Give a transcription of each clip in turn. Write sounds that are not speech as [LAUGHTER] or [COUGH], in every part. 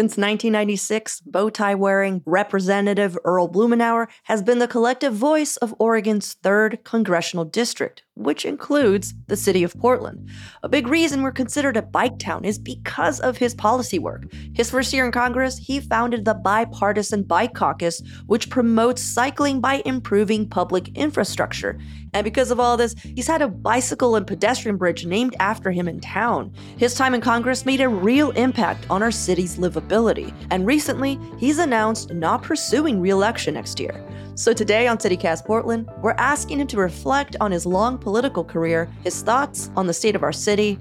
Since 1996, bow tie wearing Representative Earl Blumenauer has been the collective voice of Oregon's 3rd Congressional District, which includes the city of Portland. A big reason we're considered a bike town is because of his policy work. His first year in Congress, he founded the Bipartisan Bike Caucus, which promotes cycling by improving public infrastructure. And because of all this, he's had a bicycle and pedestrian bridge named after him in town. His time in Congress made a real impact on our city's livability. And recently, he's announced not pursuing re election next year. So today on CityCast Portland, we're asking him to reflect on his long political career, his thoughts on the state of our city,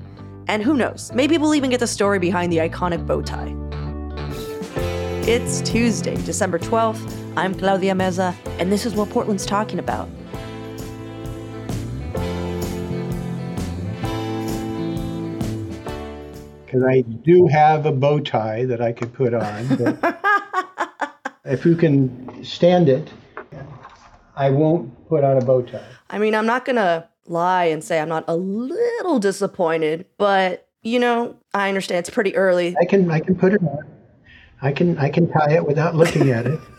and who knows, maybe we'll even get the story behind the iconic bow tie. It's Tuesday, December 12th. I'm Claudia Meza, and this is what Portland's talking about. Because I do have a bow tie that I could put on. [LAUGHS] if you can stand it, I won't put on a bow tie. I mean, I'm not going to lie and say I'm not a little disappointed, but you know, I understand it's pretty early. I can I can put it on. I can I can tie it without looking at it. [LAUGHS]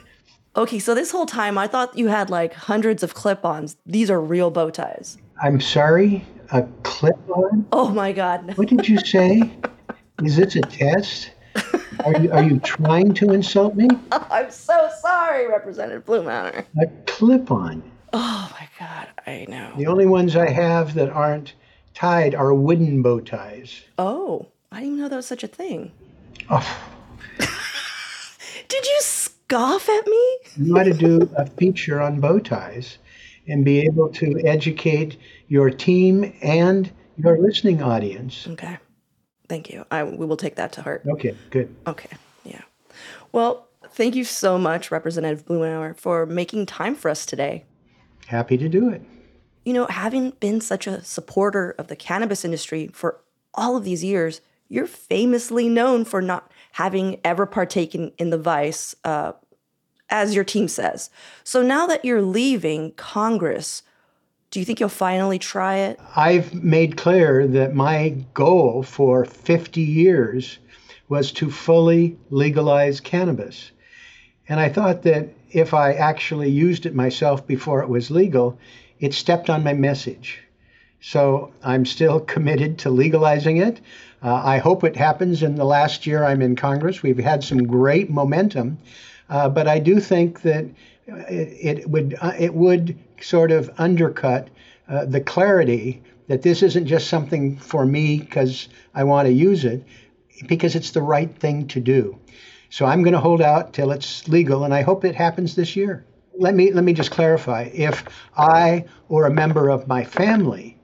Okay, so this whole time I thought you had like hundreds of clip-ons. These are real bow ties. I'm sorry, a clip-on? Oh my god. What did you say? [LAUGHS] Is this a test? Are you, are you trying to insult me? [LAUGHS] Oh, I'm so sorry, Representative Blue Blumenauer. A clip on. Oh my God, I know. The only ones I have that aren't tied are wooden bow ties. Oh, I didn't even know that was such a thing. Oh. [LAUGHS] Did you scoff at me? you ought to do a feature on bow ties and be able to educate your team and your listening audience. Okay. Thank you. I we will take that to heart. Okay, good. Okay. Yeah. Well, thank you so much, Representative Blumenauer, for making time for us today. Happy to do it. You know, having been such a supporter of the cannabis industry for all of these years, you're famously known for not having ever partaken in the vice, uh, as your team says. So now that you're leaving Congress, do you think you'll finally try it? I've made clear that my goal for 50 years was to fully legalize cannabis. And I thought that if I actually used it myself before it was legal, it stepped on my message. So I'm still [LAUGHS] committed to legalizing it. Uh, I hope it happens in the last year I'm in Congress. We've had some great momentum, uh, but I do think that it, it would uh, it would sort of undercut uh, the clarity that this isn't just something for me because I want to use it, because it's the right thing to do. So I'm going to hold out till it's legal, and I hope it happens this year. Let me let me just clarify: if I or a member of my family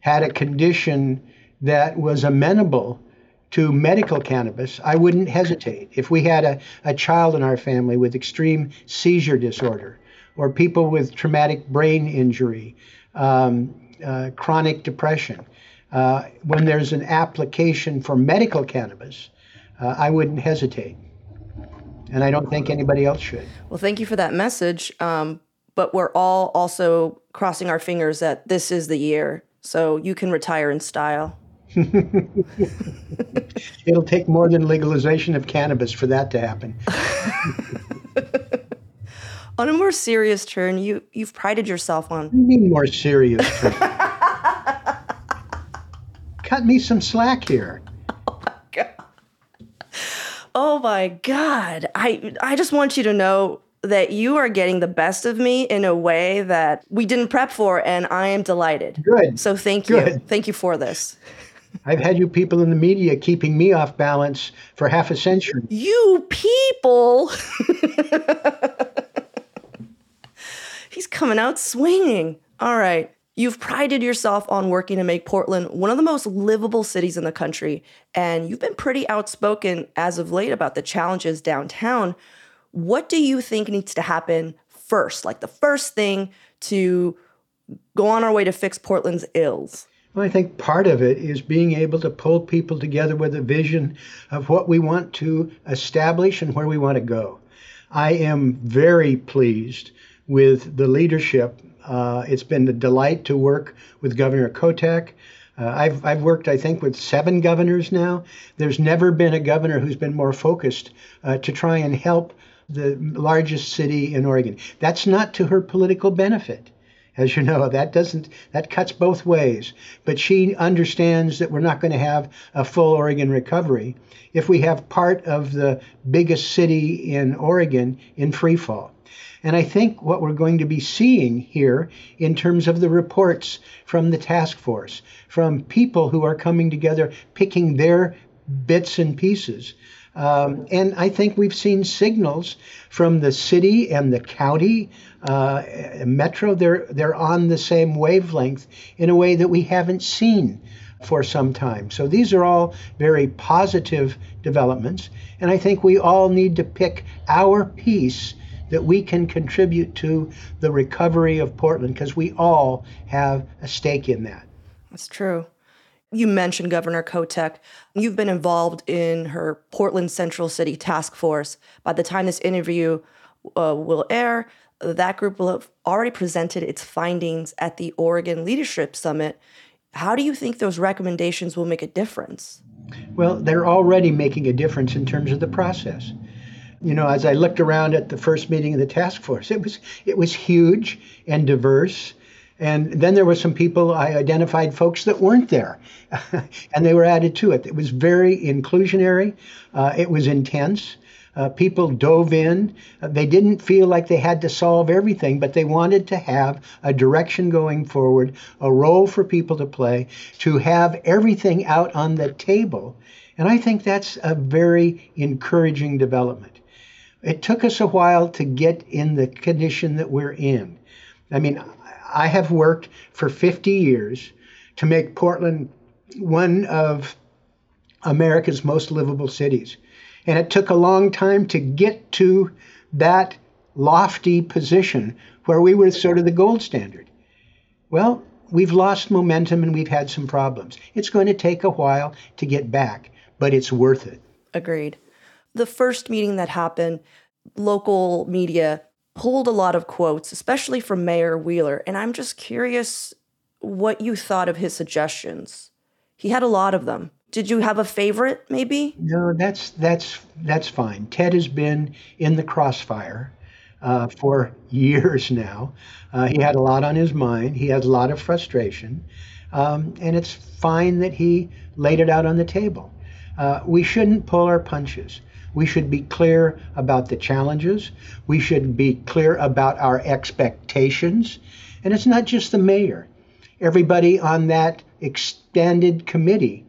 had a condition that was amenable to medical cannabis, I wouldn't hesitate. If we had a, a child in our family with extreme seizure disorder, or people with traumatic brain injury, um, uh, chronic depression, uh, when there's an application for medical cannabis, uh, I wouldn't hesitate. And I don't think anybody else should. Well, thank you for that message. Um, but we're all also crossing our fingers that this is the year, so you can retire in style. [LAUGHS] It'll take more than legalization of cannabis for that to happen. [LAUGHS] on a more serious turn, you you've prided yourself on. What do you mean more serious turn? [LAUGHS] Cut me some slack here. Oh my god. Oh my god. I I just want you to know that you are getting the best of me in a way that we didn't prep for and I am delighted. Good. So thank you. Good. Thank you for this. I've had you people in the media keeping me off balance for half a century. You people! [LAUGHS] He's coming out swinging. All right. You've prided yourself on working to make Portland one of the most livable cities in the country, and you've been pretty outspoken as of late about the challenges downtown. What do you think needs to happen first? Like the first thing to go on our way to fix Portland's ills? I think part of it is being able to pull people together with a vision of what we want to establish and where we want to go. I am very pleased with the leadership. Uh, it's been a delight to work with Governor Kotek. Uh, I've, I've worked, I think, with seven governors now. There's never been a governor who's been more focused uh, to try and help the largest city in Oregon. That's not to her political benefit as you know that doesn't that cuts both ways. But she understands that we're not going to have a full oregon recovery if we have part of the biggest city in oregon in free fall. And i think what we're going to be seeing here in terms of the reports from the task force from people who are coming together picking their bits and pieces um, and I think we've seen signals from the city and the county, uh, metro. They're they're on the same wavelength in a way that we haven't seen for some time. So these are all very positive developments, and I think we all need to pick our piece that we can contribute to the recovery of Portland because we all have a stake in that. That's true. You mentioned Governor Kotek. You've been involved in her Portland Central City Task Force. By the time this interview uh, will air, that group will have already presented its findings at the Oregon Leadership Summit. How do you think those recommendations will make a difference? Well, they're already making a difference in terms of the process. You know, as I looked around at the first meeting of the task force, it was it was huge and diverse and then there were some people, I identified folks that weren't there, [LAUGHS] and they were added to it. It was very inclusionary, uh, it was intense. Uh, people dove in. Uh, they didn't feel like they had to solve everything, but they wanted to have a direction going forward, a role for people to play, to have everything out on the table. And I think that's a very encouraging development. It took us a while to get in the condition that we're in. I mean, I have worked for 50 years to make Portland one of America's most livable cities. And it took a long time to get to that lofty position where we were sort of the gold standard. Well, we've lost momentum and we've had some problems. It's going to take a while to get back, but it's worth it. Agreed. The first meeting that happened, local media pulled a lot of quotes, especially from Mayor Wheeler, and I'm just curious what you thought of his suggestions. He had a lot of them. Did you have a favorite, maybe? No, that's that's that's fine. Ted has been in the crossfire uh, for years now. Uh, he had a lot on his mind. He has a lot of frustration, um, and it's fine that he laid it out on the table. Uh, we shouldn't pull our punches. We should be clear about the challenges. We should be clear about our expectations. And it's not just the mayor. Everybody on that extended committee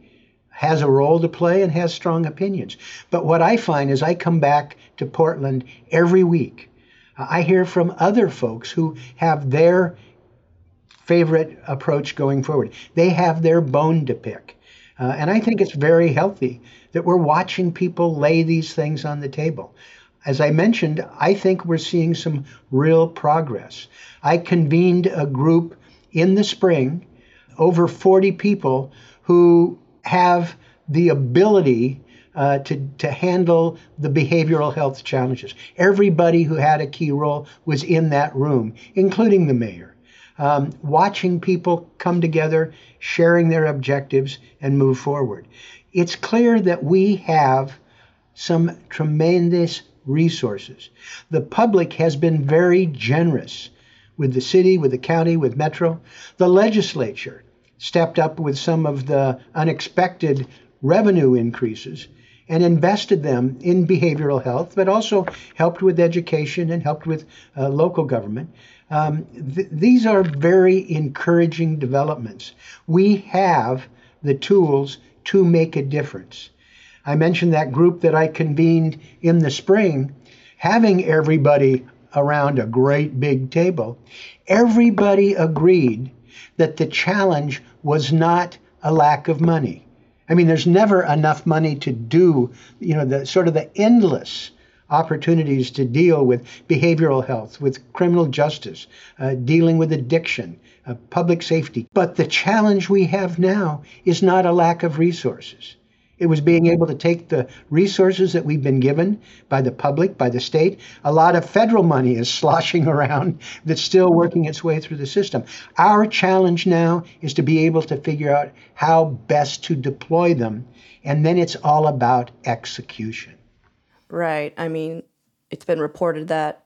has a role to play and has strong opinions. But what I find is I come back to Portland every week. I hear from other folks who have their favorite approach going forward. They have their bone to pick. Uh, and I think it's very healthy that we're watching people lay these things on the table. As I mentioned, I think we're seeing some real progress. I convened a group in the spring, over 40 people who have the ability uh, to, to handle the behavioral health challenges. Everybody who had a key role was in that room, including the mayor um, watching people come together, sharing their objectives, and move forward. It's clear that we have some tremendous resources. The public has been very generous with the city, with the county, with Metro. The legislature stepped up with some of the unexpected revenue increases and invested them in behavioral health, but also helped with education and helped with uh, local government. Um, th- these are very encouraging developments. We have the tools to make a difference. I mentioned that group that I convened in the spring, having everybody around a great big table. Everybody agreed that the challenge was not a lack of money. I mean, there's never enough money to do, you know, the sort of the endless opportunities to deal with behavioral health, with criminal justice, uh, dealing with addiction, uh, public safety. But the challenge we have now is not a lack of resources. It was being able to take the resources that we've been given by the public, by the state. A lot of federal money is [LAUGHS] sloshing around that's still working its way through the system. Our challenge now is to be able to figure out how best to deploy them. And then it's all about execution. Right. I mean, it's been reported that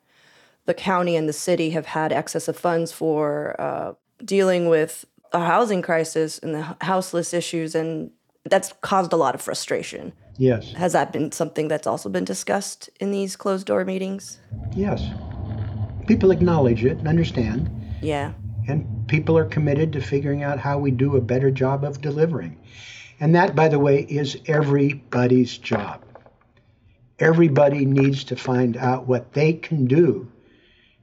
the county and the city have had excess of funds for uh, dealing with a housing crisis and the houseless issues and that's caused a lot of frustration. Yes. Has that been something that's also been discussed in these closed door meetings? Yes. People acknowledge it and understand. Yeah. And people are committed to figuring out how we do a better job of delivering. And that, by the way, is everybody's job. Everybody needs to find out what they can do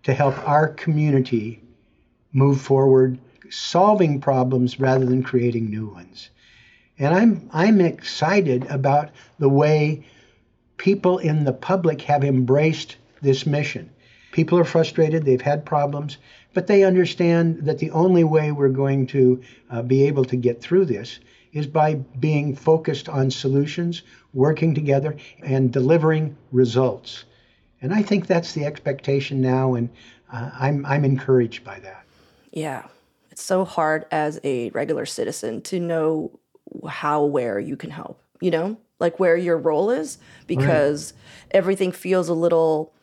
to help our community move forward, solving problems rather than creating new ones. And I'm I'm excited about the way people in the public have embraced this mission. People are frustrated, they've had problems, but they understand that the only way we're going to uh, be able to get through this is by being focused on solutions, working together, and delivering results. And I think that's the expectation now, and uh, I'm, I'm encouraged by that. Yeah. It's so hard as a regular citizen to know how where you can help you know like where your role is because right. everything feels a little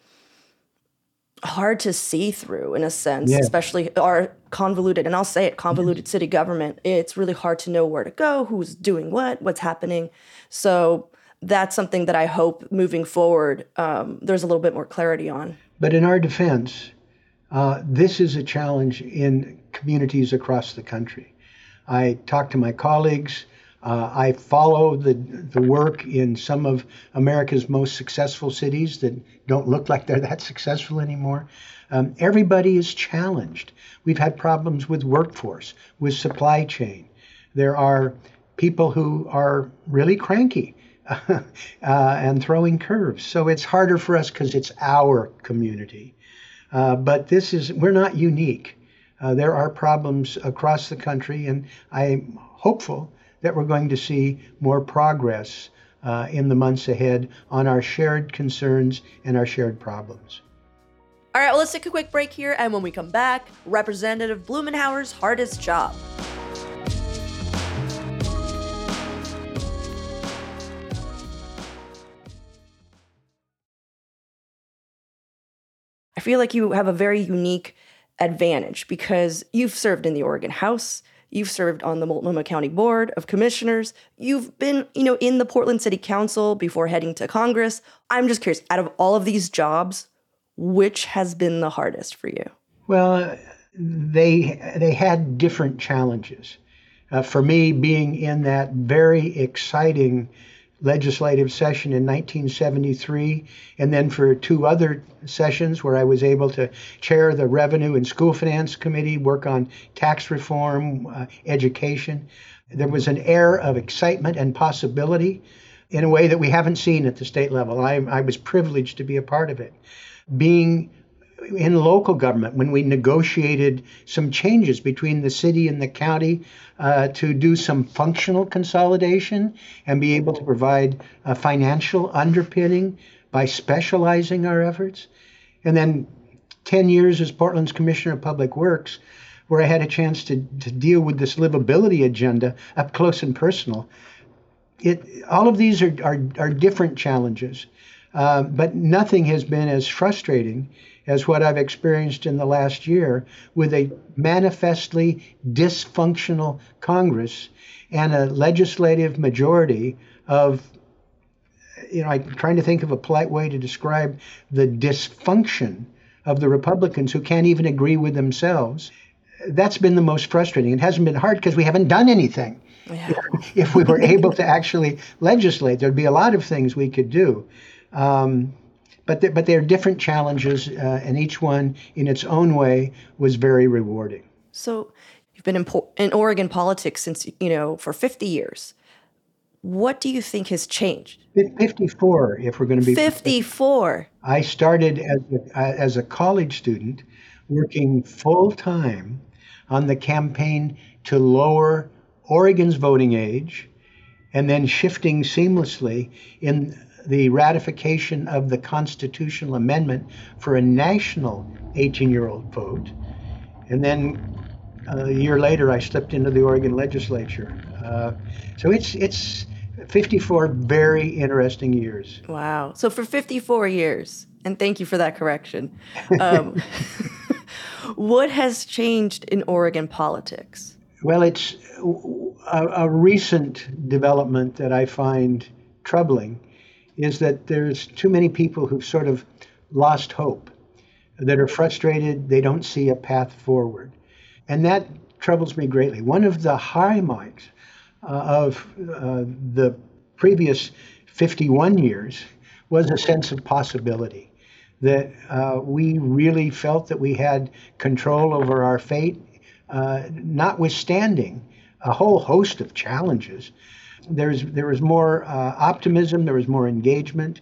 hard to see through in a sense yeah. especially our convoluted and i'll say it convoluted city government. It's really hard to know where to go who's doing what what's happening. So that's something that i hope moving forward um, there's a little bit more clarity on. But in our defense uh, this is a challenge in communities across the country. I talk to my colleagues uh, I follow the, the work in some of America's most successful cities that don't look like they're that successful anymore. Um, everybody is challenged. We've had problems with workforce, with supply chain. There are people who are really cranky [LAUGHS] uh, and throwing curves. So it's harder for us because it's our community. Uh, but this is, we're not unique. Uh, there are problems across the country, and I'm hopeful that we're going to see more progress uh, in the months ahead on our shared concerns and our shared problems. All right, well, let's take a quick break here. And when we come back, Representative Blumenauer's hardest job. I feel like you have a very unique advantage because you've served in the Oregon House, You've served on the Multnomah County Board of Commissioners. You've been, you know, in the Portland City Council before heading to Congress. I'm just curious, out of all of these jobs, which has been the hardest for you? Well, they they had different challenges. Uh, for me, being in that very exciting legislative session in 1973, and then for two other sessions where I was able to chair the Revenue and School Finance Committee, work on tax reform, uh, education. There was an air of excitement and possibility in a way that we haven't seen at the state level. I, I was privileged to be a part of it. Being in local government when we negotiated some changes between the city and the county uh, to do some functional consolidation and be able to provide a financial underpinning by specializing our efforts. And then 10 years as Portland's Commissioner of Public Works, where I had a chance to, to deal with this livability agenda up close and personal. It, all of these are, are, are different challenges, uh, but nothing has been as frustrating as what I've experienced in the last year with a manifestly dysfunctional Congress and a legislative majority of you know, I'm trying to think of a polite way to describe the dysfunction of the Republicans who can't even agree with themselves. That's been the most frustrating. It hasn't been hard because we haven't done anything. Yeah. If, [LAUGHS] if, we were able to actually legislate, there'd be a lot of things we could do. Um, but they're, but they're different challenges, uh, and each one in its own way was very rewarding. So, you've been in, in Oregon politics since you know for 50 years. What do you think has changed? 54, if we're going to be 54. I started as a, as a college student working full time on the campaign to lower Oregon's voting age and then shifting seamlessly in the ratification of the constitutional amendment for a national 18 year old vote. And then uh, a year later, I slipped into the Oregon legislature. Uh, so it's, it's 54 very interesting years. Wow. So for 54 years, and thank you for that correction, um, [LAUGHS] what has changed in Oregon politics? Well, it's a, a recent development that I find troubling is that there's too many people who've sort of lost hope, that are frustrated, they don't see a path forward. And that troubles me greatly. One of the high marks uh, of uh, the previous 51 years was a sense of possibility. That uh, we really felt that we had control over our fate, uh, notwithstanding a whole host of challenges there's there was more uh, optimism, there was more engagement,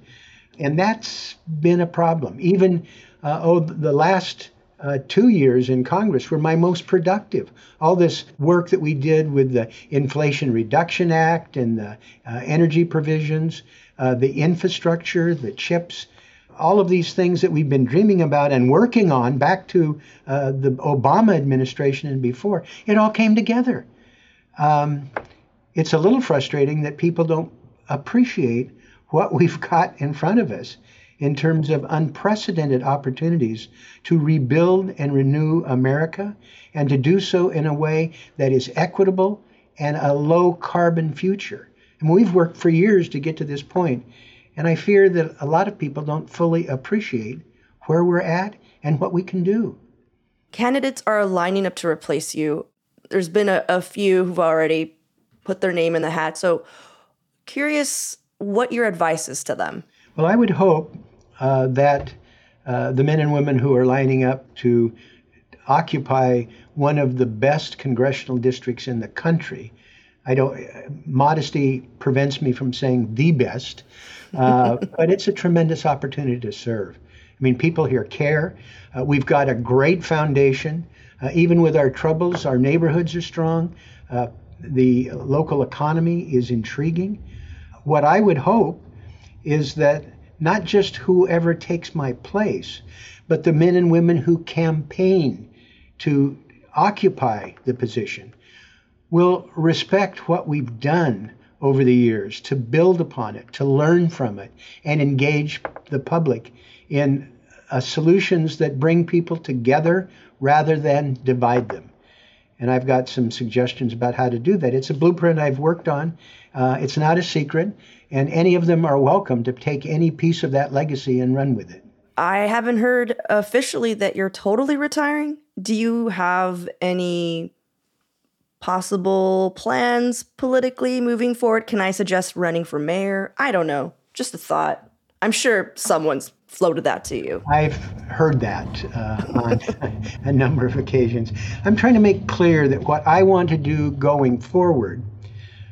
and that's been a problem. Even uh, oh, the last uh, two years in Congress were my most productive. All this work that we did with the Inflation Reduction Act and the uh, energy provisions, uh, the infrastructure, the chips, all of these things that we've been dreaming about and working on back to uh, the Obama administration and before, it all came together. Um, it's a little frustrating that people don't appreciate what we've [LAUGHS] got in front of us in terms of unprecedented opportunities to rebuild and renew America and to do so in a way that is equitable and a low carbon future. And we've worked for years to get to this point, and I fear that a lot of people don't fully appreciate where we're at and what we can do. Candidates are lining up to replace you. There's been a, a few who've already put their name in the hat. So, curious what your advice is to them. Well, I would hope uh, that uh, the men and women who are lining up to occupy one of the best congressional districts in the country. I don't. Modesty prevents me from saying the best, uh, [LAUGHS] but it's a tremendous opportunity to serve. I mean, people here care. Uh, we've got a great foundation. Uh, even with our troubles, our neighborhoods are strong. The local economy is intriguing. What I would hope is that not just whoever takes my place, but the men and women who campaign to occupy the position will respect what we've done over the years, to build upon it, to learn from it, and engage the public in uh, solutions that bring people together rather than divide them and I've got some suggestions about how to do that. It's a blueprint I've worked on. Uh, it's not a secret, and any of them are welcome to take any piece of that legacy and run with it. I haven't heard officially that you're totally retiring. Do you have any possible plans politically moving forward? Can I suggest running for mayor? I don't know. Just a thought. I'm sure someone's floated that to you. I've heard that uh, on [LAUGHS] a number of occasions. I'm trying to make clear that what I want to do going forward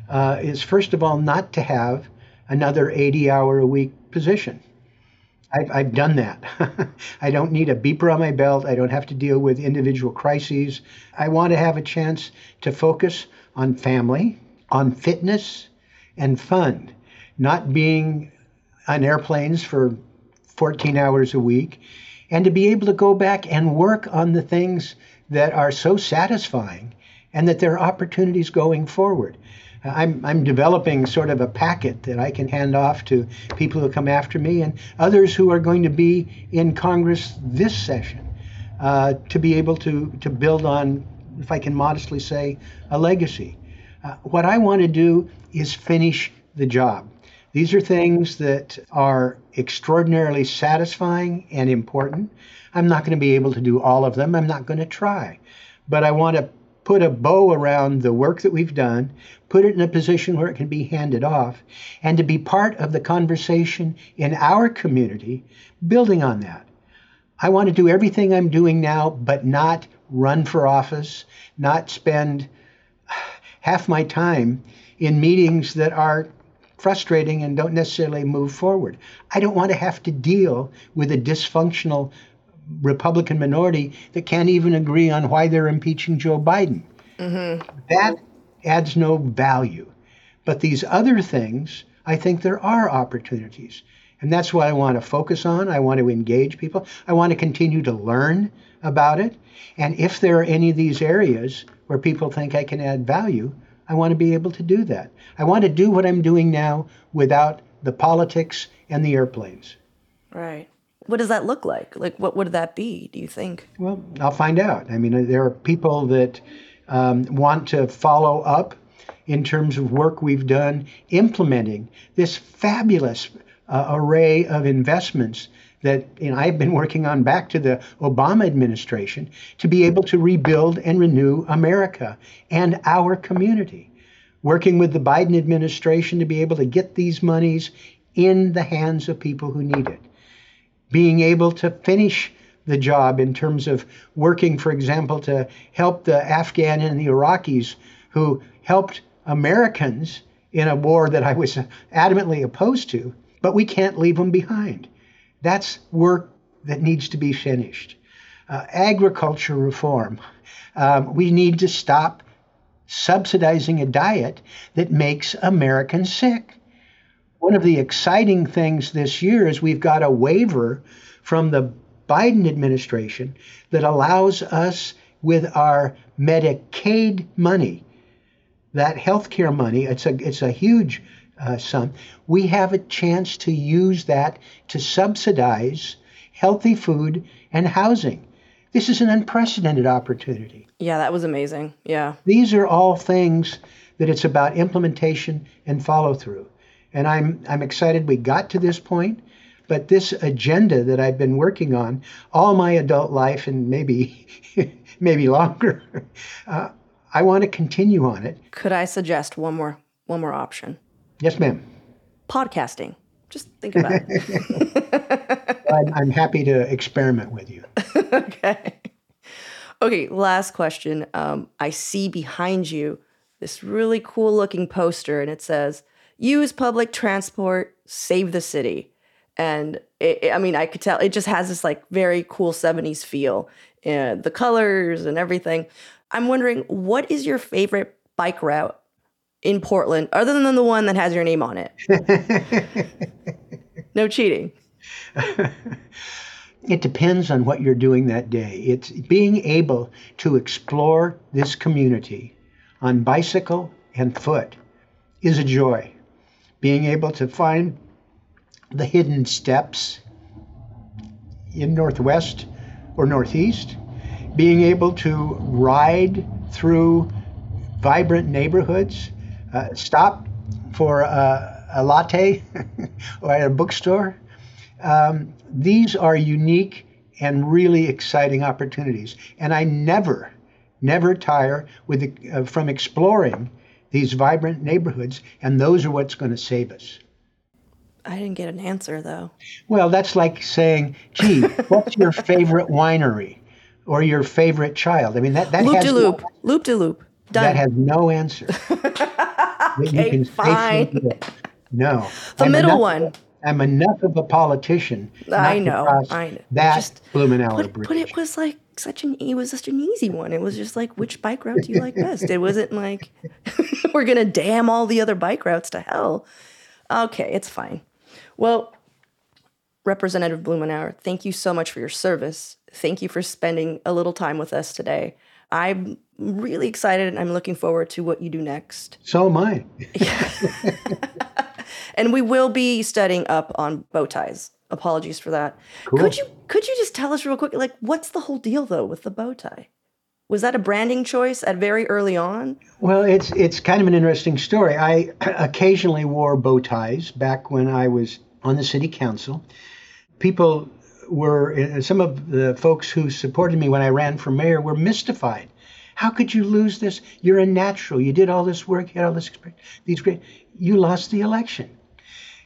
uh, is, first of all, not to have another 80 hour a week position. I've, I've done that. [LAUGHS] I don't need a beeper on my belt. I don't have to deal with individual crises. I want to have a chance to focus on family, on fitness, and fun, not being on airplanes for 14 hours a week, and to be able to go back and work on the things that are so satisfying and that there are opportunities going forward. I'm, I'm developing sort of a packet that I can hand off to people who come after me and others who are going to be in Congress this session uh, to be able to, to build on, if I can modestly say, a legacy. Uh, what I want to do is finish the job. These are things that are extraordinarily satisfying and important. I'm not going to be able to do all of them. I'm not going to try. But I want to put a bow around the work that we've done, put it in a position where it can be handed off, and to be part of the conversation in our community, building on that. I want to do everything I'm doing now, but not run for office, not spend half my time in meetings that are frustrating and don't necessarily move forward. I don't want to have to deal with a dysfunctional Republican minority that can't even agree on why they're impeaching Joe Biden. Mm-hmm. That adds no value. But these other things, I think there are opportunities. And that's what I want to focus on. I want to engage people. I want to continue to learn about it. And if there are any of these areas where people think I can add value, I want to be able to do that. I want to do what I'm doing now without the politics and the airplanes. Right. What does that look like? Like, what would that be, do you think? Well, I'll find out. I mean, there are people that um, want to follow up in terms of work we've done implementing this fabulous uh, array of investments that you know, I've been working on back to the Obama administration to be able to rebuild and renew America and our community. Working with the Biden administration to be able to get these monies in the hands of people who need it. Being able to finish the job in terms of working, for example, to help the Afghan and the Iraqis who helped Americans in a war that I was adamantly opposed to, but we can't leave them behind. That's work that needs to be finished. Uh, agriculture reform. Um, we need to stop subsidizing a diet that makes Americans sick. One of the exciting things this year is we've got a waiver from the Biden administration that allows us with our Medicaid money, that healthcare money, it's a, it's a huge uh, we have a chance to use that to subsidize healthy food and housing. This is an unprecedented opportunity. Yeah, that was amazing. Yeah. These are all things that it's about implementation and follow through. And I'm I'm excited we got to this point. But this agenda that I've been working on all my adult life and maybe [LAUGHS] maybe longer, [LAUGHS] uh, I want to continue on it. Could I suggest one more one more option? Yes, ma'am. Podcasting. Just think about it. [LAUGHS] I'm, I'm happy to experiment with you. [LAUGHS] okay. Okay, last question. Um, I see behind you this really cool looking poster, and it says, Use public transport, save the city. And it, it, I mean, I could tell it just has this like very cool 70s feel, and the colors and everything. I'm wondering, what is your favorite bike route in Portland, other than the one that has your name on it? [LAUGHS] no cheating. [LAUGHS] it depends on what you're doing that day. It's being able to explore this community on bicycle and foot is a joy. Being able to find the hidden steps in Northwest or Northeast, being able to ride through vibrant neighborhoods, uh, stop for a, a latte [LAUGHS] or at a bookstore. Um, these are unique and really exciting opportunities. And I never, never tire with the, uh, from exploring these vibrant neighborhoods, and those are what's going to save us. I didn't get an answer though. Well, that's like saying, "Gee, [LAUGHS] what's your favorite winery or your favorite child?" I mean, that that loop has de loop, no, loop de loop. Done. That has no answer. [LAUGHS] okay, fine. No. The I'm middle enough, one. I'm enough of a politician. I know. I know. That just, Blumenauer but, Bridge. But it was like such an it was such an easy one. It was just like which bike route do you like best? It wasn't like [LAUGHS] we're gonna damn all the other bike routes to hell. Okay, it's fine. Well, Representative Blumenauer, thank you so much for your service. Thank you for spending a little time with us today. I'm really excited and I'm looking forward to what you do next. [LAUGHS] So am I. [LAUGHS] and we will be studying up on bow ties. Apologies for that. Cool. Could you could you just tell us real quick like what's the whole deal though with the bow tie? Was that a branding choice at very early on? Well, it's it's kind of an interesting story. I [CLEARS THROAT] occasionally wore bow ties back when I was on the city council. People were uh, some of the folks who supported me when I ran for mayor were mystified How could you lose this? You're a natural. You did all this work, you had all this experience. These great, you lost the election.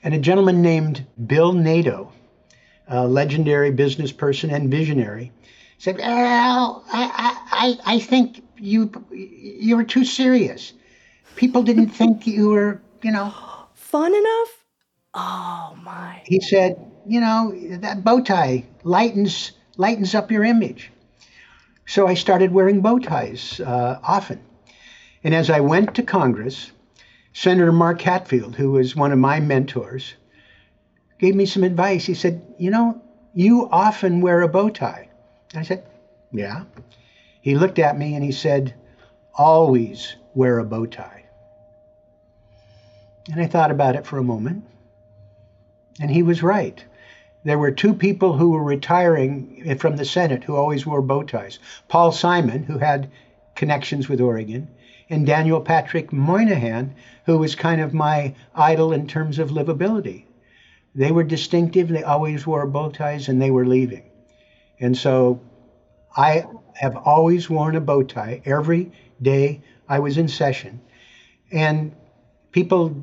And a gentleman named Bill Naito, a legendary business person and visionary, said, "Well, I, I, I think you you were too serious. People didn't think you were, you know, [GASPS] fun enough." Oh my! He said, "You know, that bow tie lightens lightens up your image." So I started wearing bow ties uh, often. And as I went to Congress, Senator Mark Hatfield, who was one of my mentors, gave me some advice. He said, You know, you often wear a bow tie. I said, Yeah. He looked at me and he said, Always wear a bow tie. And I thought about it for a moment. And he was right. There were two people who were retiring eh, from the Senate who always wore bow ties Paul Simon, who had connections with Oregon, and Daniel Patrick Moynihan, who was kind of my idol in terms of livability. They were distinctive, they always wore bow ties, and they were leaving. And so I have always worn a bow tie every day I was in session. And people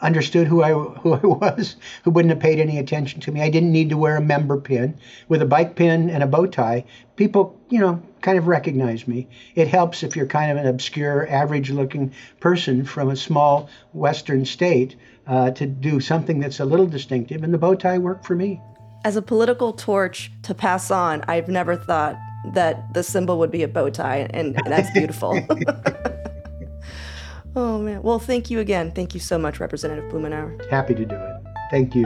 understood who I who I was, who wouldn't have paid any attention to me. I didn't need to wear a member pin with a bike pin and a bow tie. People, you know, kind of recognize me. It helps if you're kind of an obscure, average-looking person from a small western state uh, to do something that's a little distinctive, and the bow tie worked for me. As a political torch to pass on, I've never thought that the symbol would be a bow tie, and that's beautiful. [LAUGHS] Oh, man. Well, thank you again. Thank you so much, Representative Blumenauer. Happy to do it. Thank you.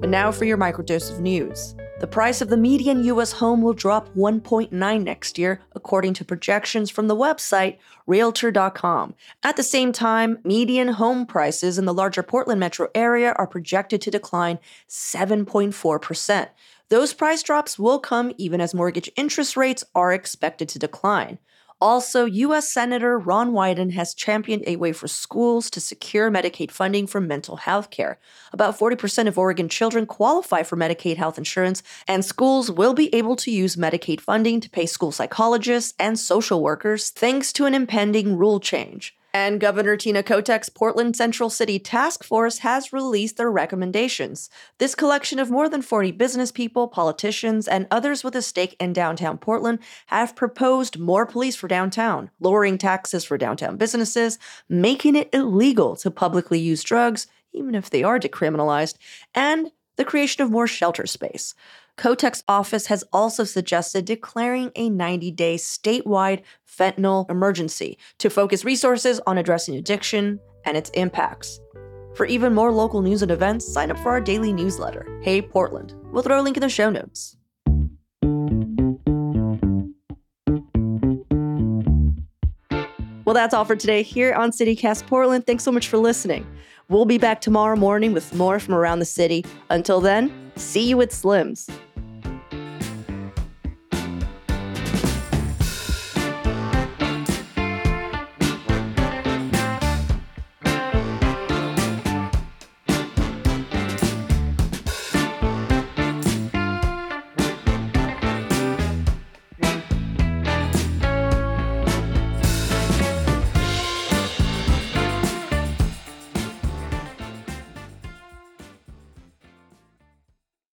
But now for your microdose of news. The price of the median U.S. home will drop 1.9 next year, according to projections from the website Realtor.com. At the same time, median home prices in the larger Portland metro area are projected to decline 7.4%. Those price drops will come even as mortgage interest rates are expected to decline. Also, U.S. Senator Ron Wyden has championed a way for schools to secure Medicaid funding for mental health care. About 40% of Oregon children qualify for Medicaid health insurance, and schools will be able to use Medicaid funding to pay school psychologists and social workers thanks to an impending rule change. And Governor Tina Kotek's Portland Central City Task Force has released their recommendations. This collection of more than 40 business people, politicians, and others with a stake in downtown Portland have proposed more police for downtown, lowering taxes for downtown businesses, making it illegal to publicly use drugs, even if they are decriminalized, and the creation of more shelter space. Kotek's office has also suggested declaring a 90 day statewide fentanyl emergency to focus resources on addressing addiction and its impacts. For even more local news and events, sign up for our daily newsletter, Hey Portland. We'll throw a link in the show notes. Well, that's all for today here on CityCast Portland. Thanks so much for listening. We'll be back tomorrow morning with more from around the city. Until then, see you at Slim's.